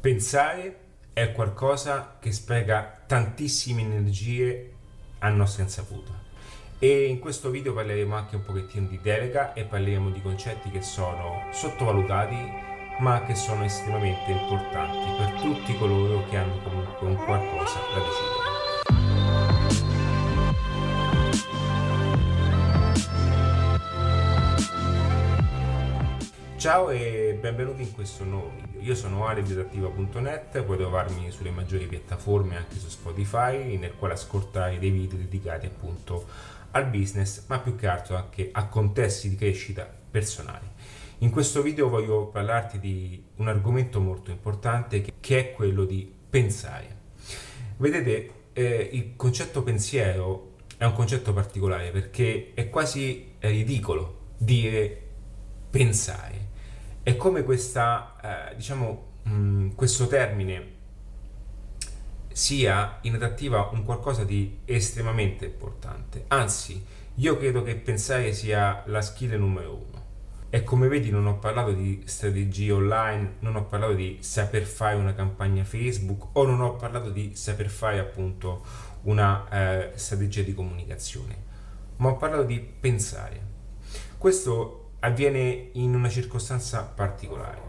Pensare è qualcosa che spreca tantissime energie a nostra insaputa. E in questo video parleremo anche un pochettino di delega e parleremo di concetti che sono sottovalutati ma che sono estremamente importanti per tutti coloro che hanno comunque un qualcosa da decidere. Ciao e benvenuti in questo nuovo video. Io sono Adattiva.net, puoi trovarmi sulle maggiori piattaforme anche su Spotify, nel quale ascoltare dei video dedicati appunto al business, ma più che altro anche a contesti di crescita personali. In questo video voglio parlarti di un argomento molto importante che è quello di pensare. Vedete, eh, il concetto pensiero è un concetto particolare perché è quasi ridicolo dire pensare è come questa, eh, diciamo, mh, mm, questo termine sia in adattiva un qualcosa di estremamente importante. Anzi, io credo che pensare sia la skill numero uno. E come vedi non ho parlato di strategie online, non ho parlato di saper fare una campagna Facebook o non ho parlato di saper fare appunto una eh, strategia di comunicazione, ma ho parlato di pensare. Questo avviene in una circostanza particolare.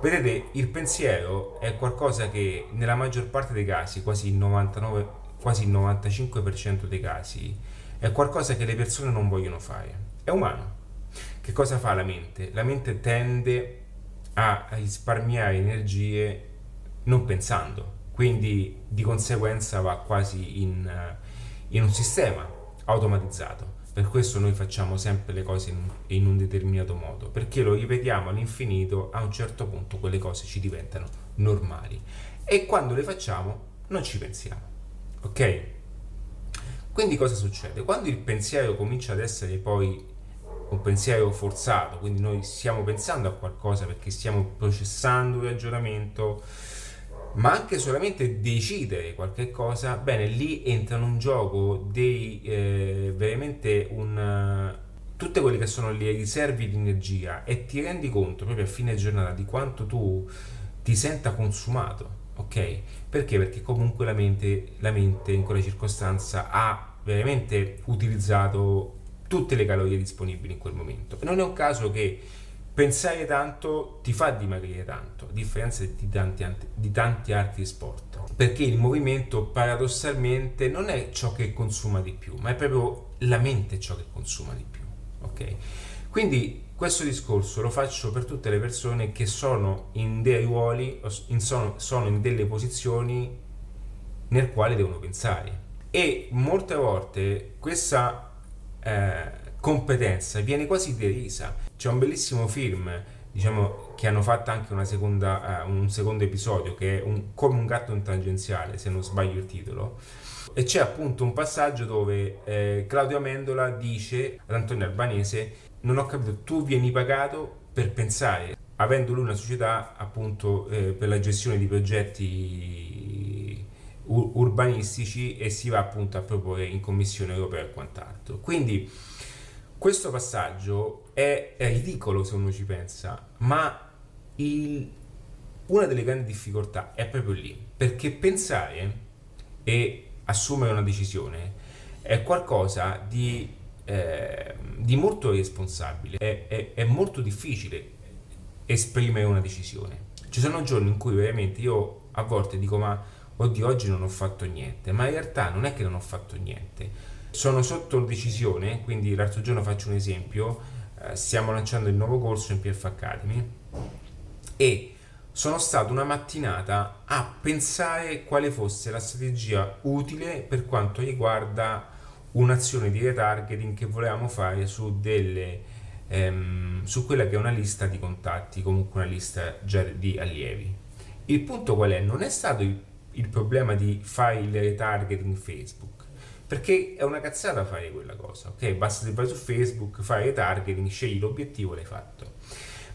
Vedete, il pensiero è qualcosa che nella maggior parte dei casi, quasi il 99, quasi il 95% dei casi, è qualcosa che le persone non vogliono fare. È umano. Che cosa fa la mente? La mente tende a risparmiare energie non pensando, quindi di conseguenza va quasi in, in un sistema automatizzato. Per questo noi facciamo sempre le cose in, in, un determinato modo, perché lo ripetiamo all'infinito, a un certo punto quelle cose ci diventano normali. E quando le facciamo non ci pensiamo. Ok? Quindi cosa succede? Quando il pensiero comincia ad essere poi un pensiero forzato, quindi noi stiamo pensando a qualcosa perché stiamo processando un ragionamento, ma anche solamente decidere qualche cosa, bene, lì entrano in gioco dei eh, veramente un tutte quelle che sono le riserve di energia e ti rendi conto proprio a fine giornata di quanto tu ti senta consumato, ok? Perché? Perché comunque la mente, la mente in quella circostanza ha veramente utilizzato tutte le calorie disponibili in quel momento. Non è un caso che pensare tanto ti fa dimagrire tanto, a differenza di tanti, di tanti, altri sport. Perché il movimento paradossalmente non è ciò che consuma di più, ma è proprio la mente ciò che consuma di più. Ok? Quindi questo discorso lo faccio per tutte le persone che sono in dei ruoli, in sono, sono in delle posizioni nel quale devono pensare. E molte volte questa eh, competenza viene quasi derisa c'è un bellissimo film, diciamo, che hanno fatto anche seconda, uh, un secondo episodio, che è un, come un gatto in tangenziale, se non sbaglio il titolo. E c'è appunto un passaggio dove eh, Claudio Amendola dice ad Antonio Albanese: Non ho capito, tu vieni pagato per pensare, avendo lui una società appunto eh, per la gestione di progetti urbanistici e si va appunto a proporre in commissione europea e quant'altro. Quindi questo passaggio è, è, ridicolo se uno ci pensa, ma il, una delle grandi difficoltà è proprio lì, perché pensare e assumere una decisione è qualcosa di, eh, di molto responsabile, è, è, è molto difficile esprimere una decisione. Ci sono giorni in cui veramente io a volte dico ma oddio oggi non ho fatto niente, ma in realtà non è che non ho fatto niente sono sotto decisione, quindi l'altro giorno faccio un esempio, eh, stiamo lanciando il nuovo corso in PF Academy e sono stato una mattinata a pensare quale fosse la strategia utile per quanto riguarda un'azione di retargeting che volevamo fare su delle ehm, su quella che è una lista di contatti, comunque una lista già di allievi. Il punto qual è? Non è stato il, il problema di fare il retargeting Facebook, perché è una cazzata fare quella cosa, ok? Basta che vai su Facebook, fai retargeting, scegli l'obiettivo, l'hai fatto.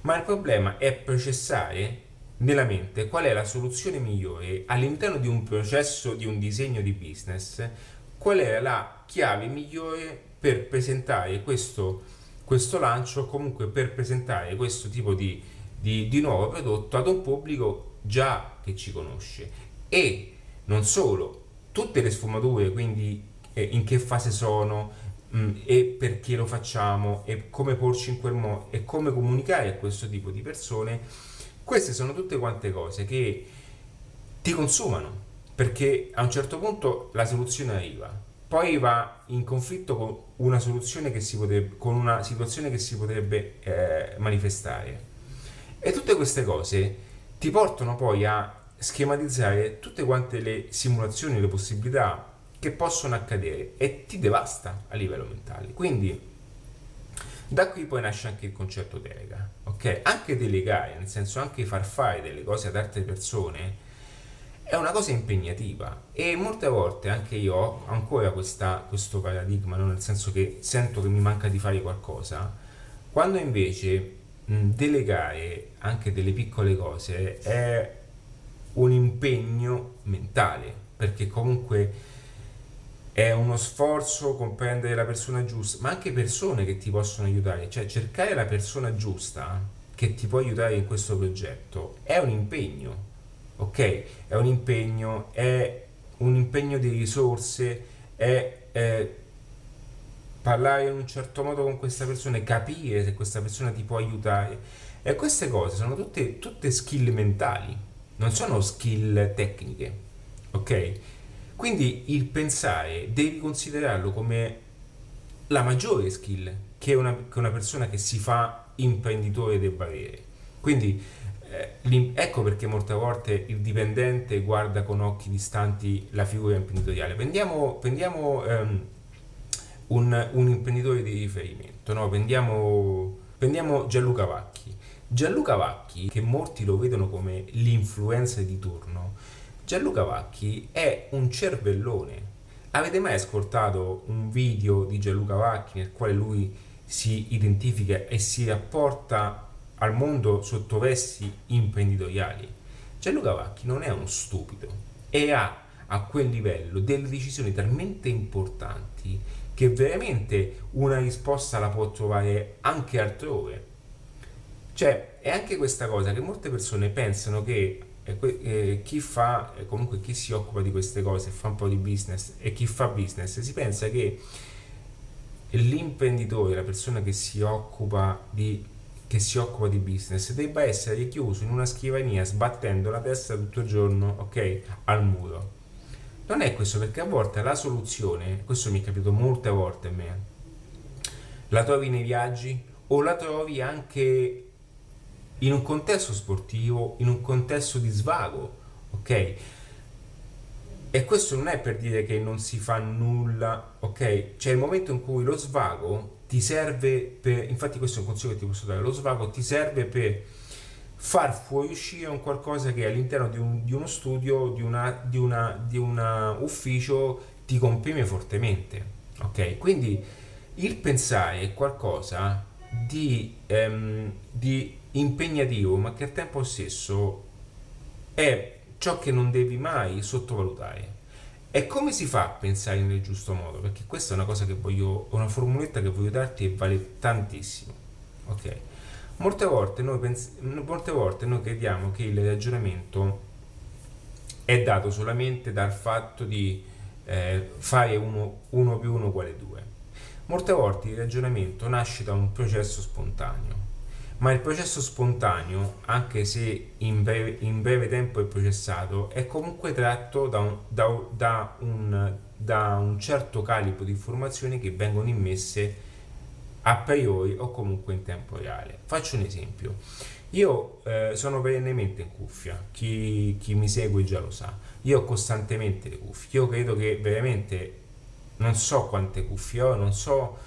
Ma il problema è processare nella mente qual è la soluzione migliore all'interno di un processo, di un disegno di business, qual è la chiave migliore per presentare questo, questo lancio, comunque per presentare questo tipo di, di, di nuovo prodotto ad un pubblico già che ci conosce e non solo, tutte le sfumature, quindi eh, in che fase sono mh, mm, e perché lo facciamo e come porci in quel modo e come comunicare a questo tipo di persone, queste sono tutte quante cose che ti consumano perché a un certo punto la soluzione arriva poi va in conflitto con una soluzione che si potrebbe, con una situazione che si potrebbe eh, manifestare. E tutte queste cose ti portano poi a schematizzare tutte quante le simulazioni, le possibilità che possono accadere e ti devasta a livello mentale. Quindi da qui poi nasce anche il concetto delega, ok? Anche delegare, nel senso anche far fare delle cose ad altre persone è una cosa impegnativa e molte volte anche io ho ancora questa, questo paradigma, no? nel senso che sento che mi manca di fare qualcosa, quando invece mh, delegare anche delle piccole cose è un impegno mentale, perché comunque è uno sforzo comprendere la persona giusta, ma anche persone che ti possono aiutare, cioè cercare la persona giusta che ti può aiutare in questo progetto è un impegno ok? È un impegno, è un impegno di risorse, è, è parlare in un certo modo con questa persona, capire se questa persona ti può aiutare. E queste cose sono tutte, tutte skill mentali, non sono skill tecniche, ok? Quindi il pensare devi considerarlo come la maggiore skill che una, che una persona che si fa imprenditore debba avere. Quindi eh, ecco perché molte volte il dipendente guarda con occhi distanti la figura imprenditoriale. Prendiamo, prendiamo um, un, un, imprenditore di riferimento, no? prendiamo, prendiamo Gianluca Vacchi. Gianluca Vacchi, che molti lo vedono come l'influencer di turno, Gianluca Vacchi è un cervellone. Avete mai ascoltato un video di Gianluca Vacchi nel quale lui si identifica e si rapporta al mondo sotto vesti imprenditoriali. Gianluca Vacchi non è uno stupido e ha a quel livello delle decisioni talmente importanti che veramente una risposta la può trovare anche altrove. Cioè, è anche questa cosa che molte persone pensano che eh, eh chi fa, comunque chi si occupa di queste cose, fa un po' di business e chi fa business, si pensa che l'imprenditore, la persona che si occupa di che si occupa di business debba essere chiuso in una scrivania sbattendo la testa tutto il giorno, ok, al muro. Non è questo perché a volte la soluzione, questo mi è capitato molte volte a me, la trovi nei viaggi o la trovi anche in un contesto sportivo, in un contesto di svago, ok? E questo non è per dire che non si fa nulla, ok? C'è il momento in cui lo svago ti serve per, infatti questo è un consiglio che ti posso dare, lo svago ti serve per far fuoriuscire un qualcosa che all'interno di, un, di uno studio, di, una, di, una, di un ufficio ti comprime fortemente, ok? Quindi il pensare è qualcosa di, ehm, di impegnativo, ma che al tempo stesso è ciò che non devi mai sottovalutare. E come si fa a pensare nel giusto modo? Perché questa è una cosa che voglio, una formuletta che voglio darti e vale tantissimo. Ok? Molte volte noi, pens- molte volte noi crediamo che il ragionamento è dato solamente dal fatto di eh, fare 1 più 1 uguale 2. Molte volte il ragionamento nasce da un processo spontaneo ma il processo spontaneo, anche se in breve, in breve tempo è processato, è comunque tratto da un, da, da, un, da un, certo calibro di informazioni che vengono immesse a priori o comunque in tempo reale. Faccio un esempio. Io eh, sono perennemente in cuffia, chi, chi mi segue già lo sa. Io ho costantemente le cuffie. Io credo che veramente non so quante cuffie ho, non so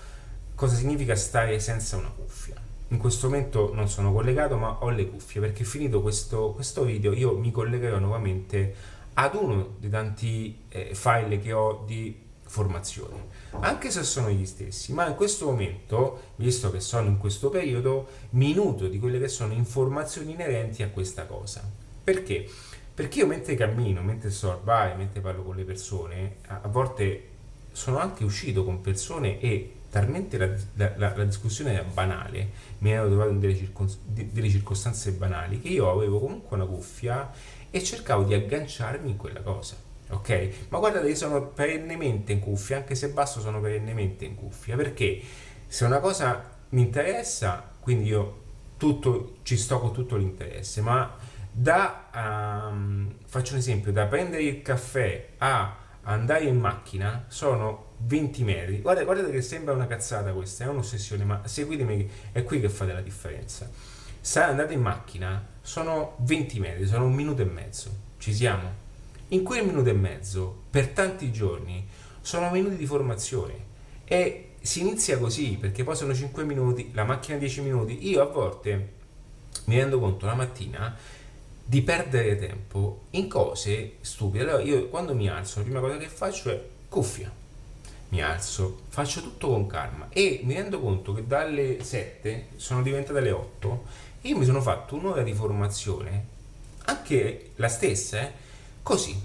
cosa significa stare senza una cuffia. In questo momento non sono collegato ma ho le cuffie perché finito questo, questo video io mi collegherò nuovamente ad uno dei tanti eh, file che ho di formazione. Anche se sono gli stessi ma in questo momento visto che sono in questo periodo mi nutro di quelle che sono informazioni inerenti a questa cosa. Perché? perché io mentre cammino mentre sto al bar mentre parlo con le persone a volte sono anche uscito con persone e talmente la, la, la, discussione era banale, mi ero trovato in delle, circos- delle circostanze banali, che io avevo comunque una cuffia e cercavo di agganciarmi in quella cosa. Ok? Ma guardate, io sono perennemente in cuffia, anche se basso sono perennemente in cuffia, perché se una cosa mi interessa, quindi io tutto, ci sto con tutto l'interesse, ma da, um, faccio un esempio, da prendere il caffè a andare in macchina sono 20 metri. Guardate, guardate che sembra una cazzata questa, è un'ossessione, ma seguitemi, è qui che fate la differenza. Se andate in macchina sono 20 metri, sono un minuto e mezzo, ci siamo? In quel minuto e mezzo, per tanti giorni, sono minuti di formazione e si inizia così, perché poi sono 5 minuti, la macchina 10 minuti. Io a volte mi rendo conto la mattina di perdere tempo in cose stupide. Allora io quando mi alzo, la prima cosa che faccio è cuffia. Mi alzo, faccio tutto con calma e mi rendo conto che dalle 7 sono diventate le 8 e io mi sono fatto un'ora di formazione, anche la stessa, eh, così,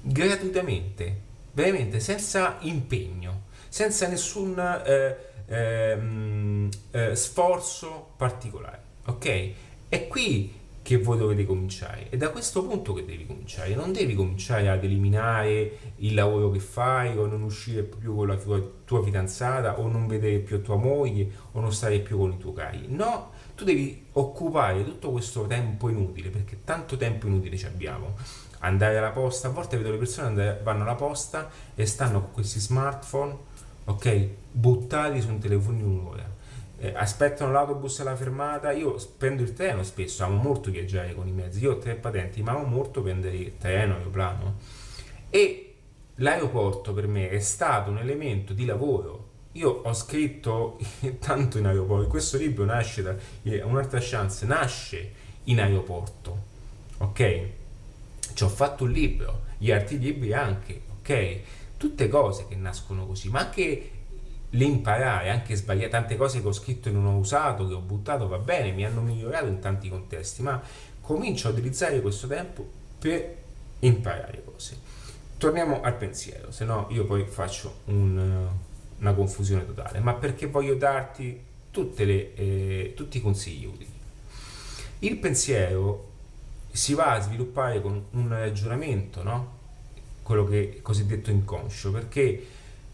gratuitamente, veramente senza impegno, senza nessun eh, eh, eh, sforzo particolare. Ok? È qui che voi dovete cominciare. È da questo punto che devi cominciare. Non devi cominciare ad eliminare il lavoro che fai o non uscire più con la tua, tua fidanzata o non vedere più tua moglie o non stare più con i tuoi cari. No, tu devi occupare tutto questo tempo inutile perché tanto tempo inutile ci abbiamo. Andare alla posta, a volte vedo le persone andare, vanno alla posta e stanno con questi smartphone, ok, buttati su un telefono in un'ora eh, aspettano l'autobus alla fermata. Io prendo il treno spesso, amo molto viaggiare con i mezzi. Io ho tre patenti, ma amo molto prendere il treno, aeroplano. E l'aeroporto per me è stato un elemento di lavoro. Io ho scritto tanto in aeroporto. Questo libro nasce da un'altra chance, nasce in aeroporto. Ok? Ci ho fatto un libro, gli altri libri anche, ok? Tutte cose che nascono così, ma anche l'imparare, anche sbagliare tante cose che ho scritto e non ho usato, che ho buttato, va bene, mi hanno migliorato in tanti contesti, ma comincio a utilizzare questo tempo per imparare cose. Torniamo al pensiero, se no io poi faccio un, una confusione totale, ma perché voglio darti le, eh, tutti i consigli utili. Il pensiero si va a sviluppare con un ragionamento, no? quello che è cosiddetto inconscio, perché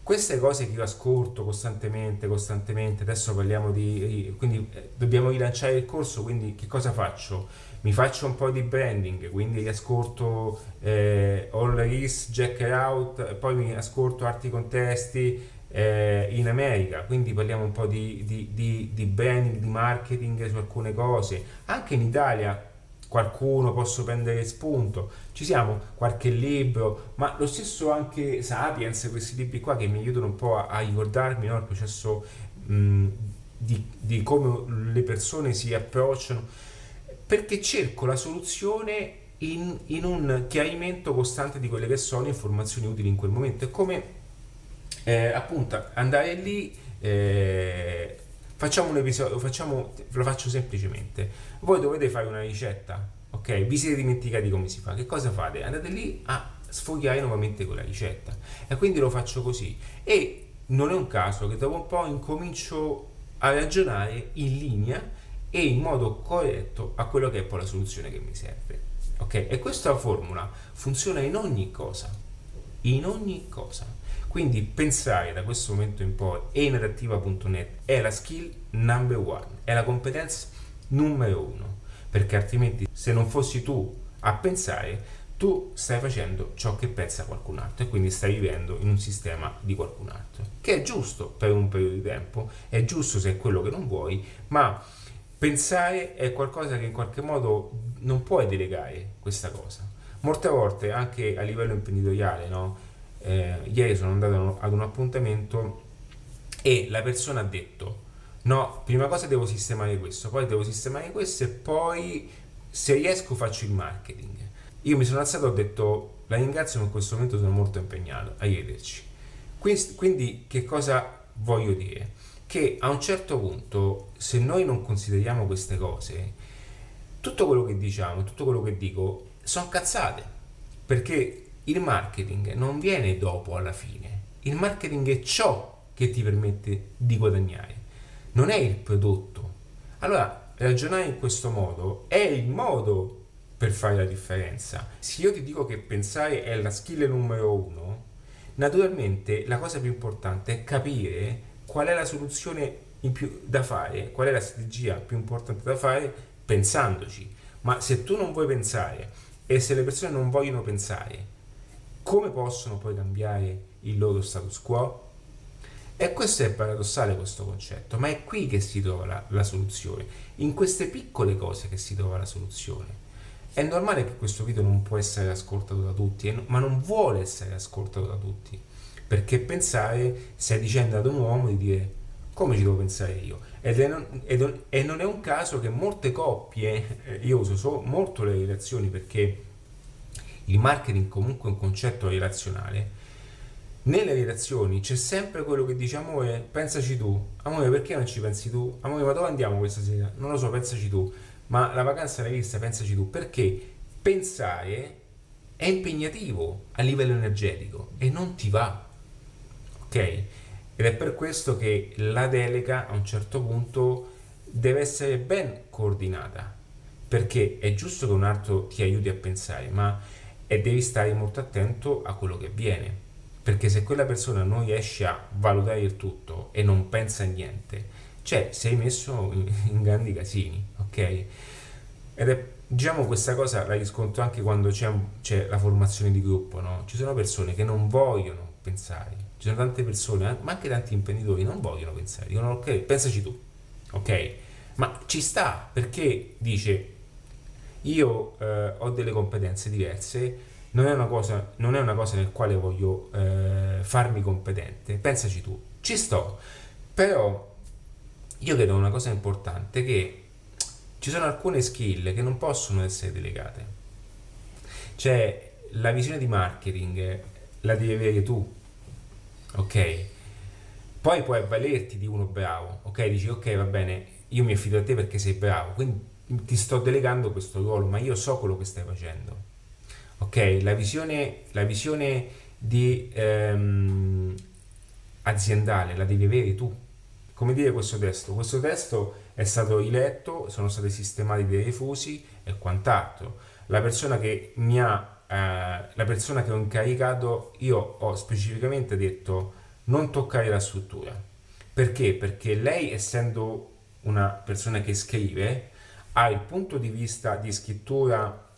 queste cose che io ascolto costantemente, costantemente, adesso parliamo di, quindi eh, dobbiamo rilanciare il corso, quindi che cosa faccio? Mi faccio un po' di branding, quindi riascolto eh, All Risk, Jack Out, poi mi ascolto altri contesti eh, in America, quindi parliamo un po' di, di, di, di branding, di marketing su alcune cose, anche in Italia qualcuno posso prendere spunto, ci siamo, qualche libro, ma lo stesso anche Sapiens, questi libri qua che mi aiutano un po' a, ricordarmi no, il processo mh, di, di come le persone si approcciano, perché cerco la soluzione in, in, un chiarimento costante di quelle che sono informazioni utili in quel momento. È come eh, appunto andare lì, eh, facciamo un episodio, facciamo, lo faccio semplicemente voi dovete fare una ricetta, ok? Vi siete dimenticati come si fa. Che cosa fate? Andate lì a sfogliare nuovamente quella ricetta. E quindi lo faccio così. E non è un caso che dopo un po' incomincio a ragionare in linea e in modo corretto a quello che è poi la soluzione che mi serve. Ok? E questa formula funziona in ogni cosa. In ogni cosa. Quindi pensare da questo momento in poi e inadattiva.net è la skill number one, è la competenza numero uno, perché altrimenti se non fossi tu a pensare, tu stai facendo ciò che pensa qualcun altro e quindi stai vivendo in un sistema di qualcun altro, che è giusto per un periodo di tempo, è giusto se è quello che non vuoi, ma pensare è qualcosa che in qualche modo non puoi delegare questa cosa. Molte volte anche a livello imprenditoriale, no? Eh, ieri sono andato ad un appuntamento e la persona ha detto no, prima cosa devo sistemare questo, poi devo sistemare questo e poi se riesco faccio il marketing. Io mi sono alzato e ho detto la ringrazio ma in questo momento sono molto impegnato, arrivederci. Quindi, che cosa voglio dire? Che a un certo punto se noi non consideriamo queste cose, tutto quello che diciamo, tutto quello che dico sono cazzate, perché il marketing non viene dopo alla fine, il marketing è ciò che ti permette di guadagnare, non è il prodotto. Allora, ragionare in questo modo è il modo per fare la differenza. Se io ti dico che pensare è la skill numero uno, naturalmente la cosa più importante è capire qual è la soluzione da fare, qual è la strategia più importante da fare pensandoci. Ma se tu non vuoi pensare e se le persone non vogliono pensare, come possono poi cambiare il loro status quo? E questo è paradossale questo concetto, ma è qui che si trova la, la soluzione, in queste piccole cose che si trova la soluzione. È normale che questo video non può essere ascoltato da tutti, ma non vuole essere ascoltato da tutti, perché pensare stai dicendo ad un uomo di dire come ci devo pensare io. Ed è non, ed, e non è un caso che molte coppie, io uso so, molto le relazioni perché il marketing comunque è un concetto relazionale, nelle relazioni c'è sempre quello che dice amore pensaci tu. Amore perché non ci pensi tu? Amore ma dove andiamo questa sera? Non lo so pensaci tu. Ma la vacanza l'hai vista? Pensaci tu. Perché pensare è impegnativo a livello energetico e non ti va ok? Ed è per questo che la delega a un certo punto deve essere ben coordinata. Perché è giusto che un altro ti aiuti a pensare ma e devi stare molto attento a quello che avviene perché se quella persona non riesce a valutare il tutto e non pensa a niente, cioè sei messo in, in grandi casini, ok? Ed è, diciamo, questa cosa la riscontro anche quando c'è, c'è la formazione di gruppo, no? Ci sono persone che non vogliono pensare, ci sono tante persone, ma anche tanti imprenditori, non vogliono pensare, dicono ok, pensaci tu, ok? Ma ci sta perché dice io eh, ho delle competenze diverse non è una cosa, non è una cosa nel quale voglio eh, farmi competente, pensaci tu, ci sto, però io credo una cosa importante che ci sono alcune skill che non possono essere delegate, cioè la visione di marketing la devi avere tu, ok? Poi puoi avvalerti di uno bravo, ok? Dici ok va bene, io mi affido a te perché sei bravo, quindi ti sto delegando questo ruolo, ma io so quello che stai facendo ok? La visione, la visione di, ehm, aziendale la devi avere tu. Come dire questo testo? Questo testo è stato riletto, sono stati sistemati dei refusi e quant'altro. La persona che mi ha, eh, la persona che ho incaricato, io ho specificamente detto non toccare la struttura. Perché? Perché lei, essendo una persona che scrive, ha il punto di vista di scrittura,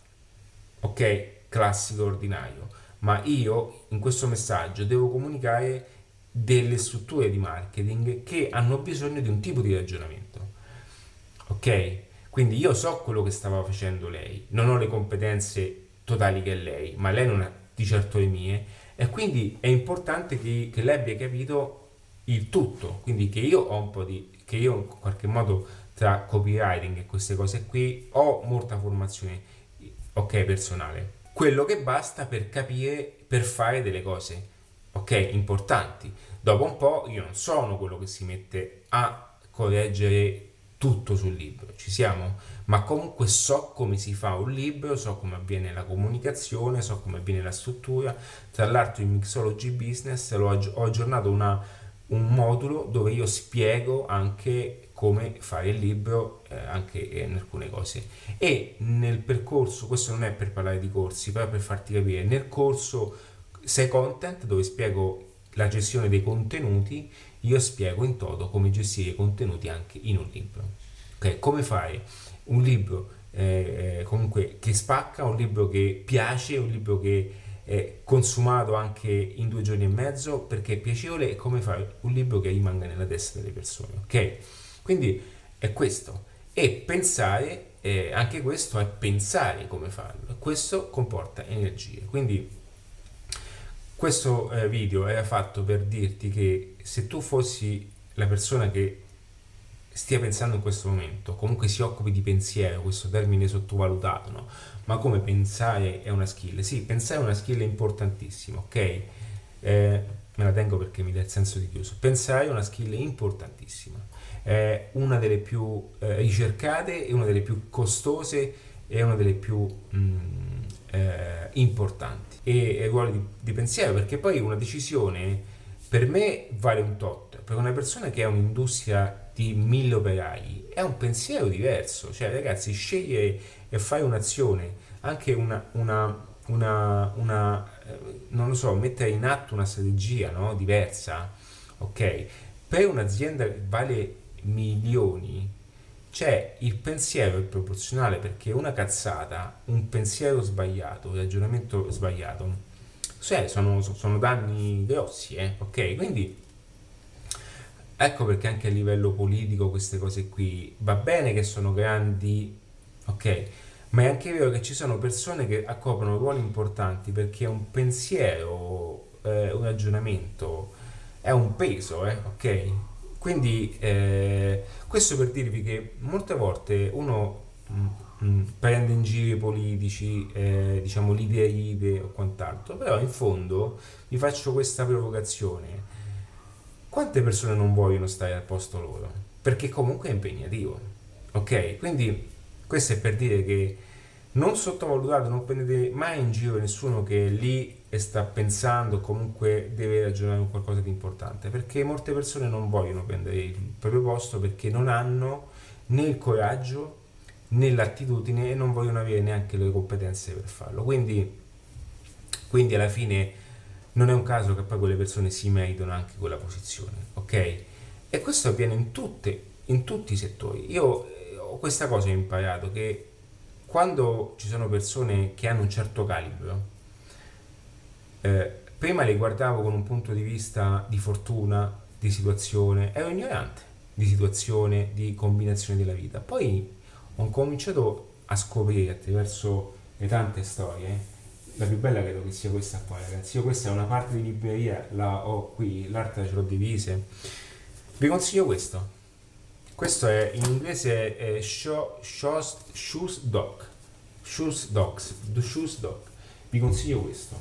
ok, classico ordinario, ma io in questo messaggio devo comunicare delle strutture di marketing che hanno bisogno di un tipo di ragionamento. Ok? Quindi io so quello che stava facendo lei, non ho le competenze totali che lei, ma lei non ha di certo le mie e quindi è importante che, che lei abbia capito il tutto, quindi che io ho un po' di che io in qualche modo tra copywriting e queste cose qui ho molta formazione ok personale quello che basta per capire, per fare delle cose, ok, importanti. Dopo un po' io non sono quello che si mette a correggere tutto sul libro, ci siamo? Ma comunque so come si fa un libro, so come avviene la comunicazione, so come avviene la struttura. Tra l'altro in Mixology Business ho aggiornato una, un modulo dove io spiego anche come fare il libro eh, anche in alcune cose. E nel percorso questo non è per parlare di corsi però per farti capire nel corso sei content dove spiego la gestione dei contenuti io spiego in toto come gestire i contenuti anche in un libro. Ok? Come fare un libro eh, eh comunque che spacca un libro che piace un libro che è consumato anche in due giorni e mezzo perché è piacevole e come fare un libro che rimanga nella testa delle persone ok quindi è questo. E pensare, eh, anche questo è pensare come farlo. Questo comporta energie. Quindi questo eh, video era fatto per dirti che se tu fossi la persona che stia pensando in questo momento, comunque si occupi di pensiero, questo termine sottovalutato, no? Ma come pensare è una skill? Sì, pensare è una skill importantissima, ok? Eh, me la tengo perché mi dà il senso di chiuso. Pensare è una skill importantissima è una delle più eh, ricercate e una delle più costose e una delle più mh, mm, eh, importanti e, e ruoli di, di, pensiero perché poi una decisione per me vale un tot, per una persona che ha un'industria di mille operai è un pensiero diverso, cioè ragazzi sceglie e fai un'azione, anche una, una, una, una eh, non lo so, mettere in atto una strategia no? diversa, ok? Per un'azienda vale milioni, c'è il pensiero è proporzionale perché una cazzata, un pensiero sbagliato, un ragionamento sbagliato, cioè sono, sono danni grossi, eh? ok? Quindi ecco perché anche a livello politico queste cose qui va bene che sono grandi, ok? Ma è anche vero che ci sono persone che accoprono ruoli importanti perché un pensiero, eh, un ragionamento è un peso, eh? ok? Quindi eh, questo per dirvi che molte volte uno mh, mm, mh, mm, prende in giro i politici, eh, diciamo l'ideide o quant'altro, però in fondo vi faccio questa provocazione. Quante persone non vogliono stare al posto loro? Perché comunque è impegnativo, ok? Quindi questo è per dire che non sottovalutate, non prendete mai in giro nessuno che è lì e sta pensando, comunque deve ragionare su qualcosa di importante, perché molte persone non vogliono prendere il proprio posto perché non hanno né il coraggio né l'attitudine e non vogliono avere neanche le competenze per farlo. Quindi, quindi alla fine non è un caso che poi quelle persone si meritano anche quella posizione, ok? E questo avviene in, tutte, in tutti i settori. Io eh, questa cosa ho imparato che quando ci sono persone che hanno un certo calibro, eh, prima le guardavo con un punto di vista di fortuna, di situazione, ero ignorante di situazione, di combinazione della vita. Poi ho cominciato a scoprire attraverso le tante storie. La più bella credo che sia questa qua, ragazzi. Io questa è una parte di libreria, la ho qui, l'arte ce l'ho divise. Vi consiglio questo. Questo è in inglese è show, shows, Shoes Dog. Shoes Dogs. The Shoes Dog. Vi consiglio questo.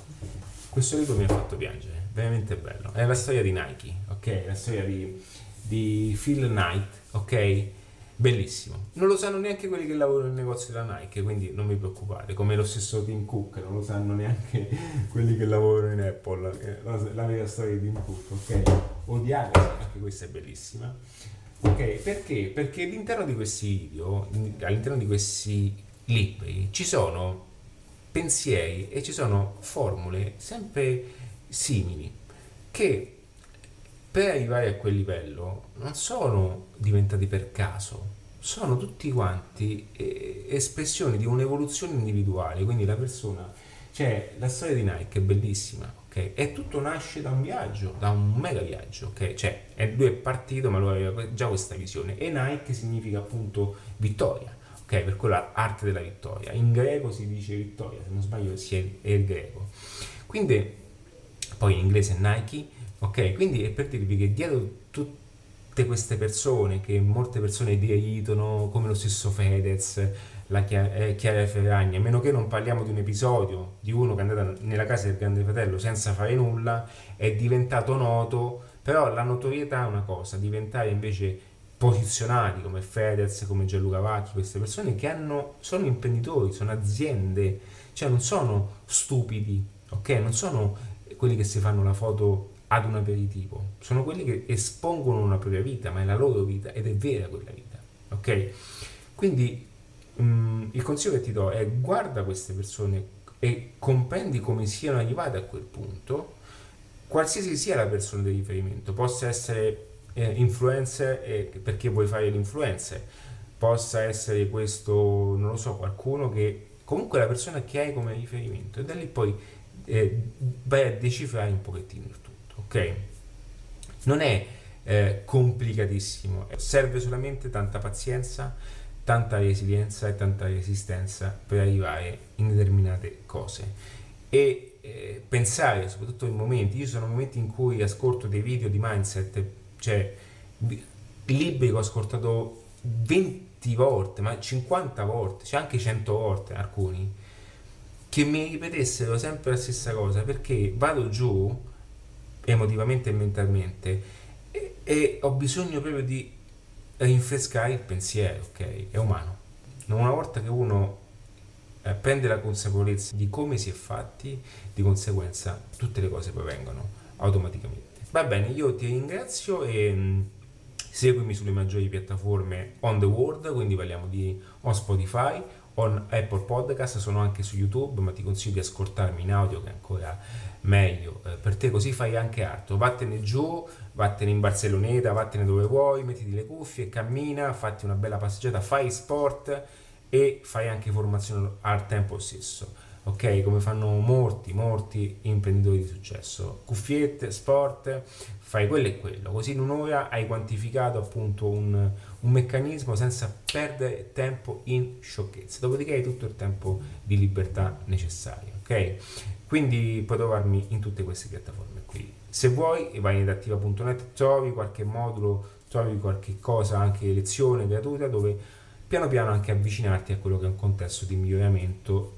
Questo libro mi ha fatto piangere, veramente bello. È la storia di Nike, ok? La storia di, di Phil Knight, ok? Bellissimo. Non lo sanno neanche quelli che lavorano nel negozio della Nike, quindi non vi preoccupate. Come lo stesso Tim Cook, non lo sanno neanche quelli che lavorano in Apple. La, la vera storia di Tim Cook, ok? Odiate, anche questa è bellissima. Ok, perché? Perché all'interno di questi video, all'interno di questi libri, ci sono pensieri e ci sono formule sempre simili che per arrivare a quel livello non sono diventati per caso, sono tutti quanti eh, espressioni di un'evoluzione individuale, quindi la persona, cioè la storia di Nike è bellissima, ok? E tutto nasce da un viaggio, da un mega viaggio, ok? Cioè, lui è partito ma lui aveva già questa visione e Nike significa appunto vittoria, ok? Per quella arte della vittoria. In greco si dice vittoria, se non sbaglio è il greco. Quindi, poi in inglese è Nike, Ok, quindi è per dirvi che dietro tutte queste persone, che molte persone diridono, come lo stesso Fedez, la eh, Chiara Ferragni, a meno che non parliamo di un episodio di uno che è andato nella casa del grande fratello senza fare nulla, è diventato noto, però la notorietà è una cosa, diventare invece posizionati come Fedez, come Gianluca Vacchi, queste persone che hanno, sono imprenditori, sono aziende, cioè non sono stupidi, ok? Non sono quelli che si fanno la foto ad un aperitivo, sono quelli che espongono una propria vita, ma è la loro vita ed è vera quella vita, ok? Quindi mh, mm, il consiglio che ti do è guarda queste persone e comprendi come siano arrivate a quel punto, qualsiasi sia la persona di riferimento, possa essere eh, influencer eh, perché vuoi fare l'influencer, possa essere questo, non lo so, qualcuno che comunque la persona che hai come riferimento e da lì poi eh, vai a decifrare un pochettino il tutto ok? Non è eh, complicatissimo, serve solamente tanta pazienza, tanta resilienza e tanta resistenza per arrivare in determinate cose. E eh, pensare, soprattutto in momenti, io sono momenti in cui ascolto dei video di mindset, cioè libri che ho ascoltato 20 volte, ma 50 volte, cioè anche 100 volte alcuni, che mi ripetessero sempre la stessa cosa, perché vado giù emotivamente e mentalmente e, e ho bisogno proprio di rinfrescare il pensiero, ok? È umano. Una volta che uno eh, prende la consapevolezza di come si è fatti, di conseguenza tutte le cose poi vengono automaticamente. Va bene, io ti ringrazio e mm, seguimi sulle maggiori piattaforme on the world, quindi parliamo di on Spotify, on Apple Podcast, sono anche su YouTube, ma ti consiglio di ascoltarmi in audio che è ancora meglio eh, per te, così fai anche altro. Vattene giù, vattene in Barceloneta, vattene dove vuoi, mettiti le cuffie, cammina, fatti una bella passeggiata, fai sport e fai anche formazione al tempo stesso. Ok, come fanno molti, molti imprenditori di successo. Cuffiette, sport, fai quello e quello. Così in un'ora hai quantificato appunto un, un meccanismo senza perdere tempo in sciocchezze. Dopodiché hai tutto il tempo di libertà necessario. Ok? Quindi puoi trovarmi in tutte queste piattaforme qui. Se vuoi vai in attiva.net, trovi qualche modulo, trovi qualche cosa, anche lezione gratuita dove piano piano anche avvicinarti a quello che è un contesto di miglioramento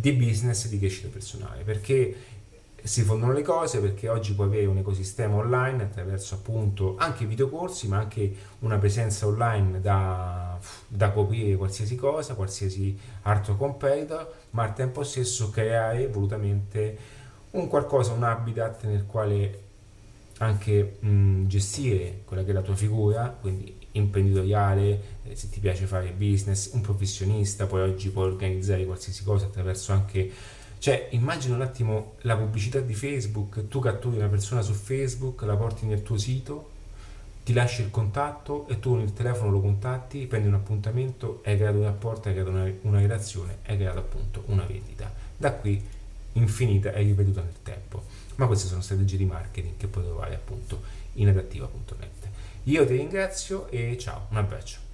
di business e di crescita personale. Perché si fondono le cose perché oggi puoi avere un ecosistema online attraverso appunto anche videocorsi ma anche una presenza online da, da coprire qualsiasi cosa, qualsiasi altro competitor, ma al tempo stesso creare volutamente un qualcosa, un habitat nel quale anche mh, gestire quella che è la tua figura, quindi imprenditoriale, eh, se ti piace fare business, un professionista, poi oggi puoi organizzare qualsiasi cosa attraverso anche cioè, immagina un attimo la pubblicità di Facebook, tu catturi una persona su Facebook, la porti nel tuo sito, ti lasci il contatto e tu con il telefono lo contatti, prendi un appuntamento, hai creato un rapporto, hai creato una, una relazione, hai creato appunto una vendita. Da qui infinita e ripetuta nel tempo. Ma queste sono strategie di marketing che puoi trovare appunto in adattiva.net. Io ti ringrazio e ciao, un abbraccio.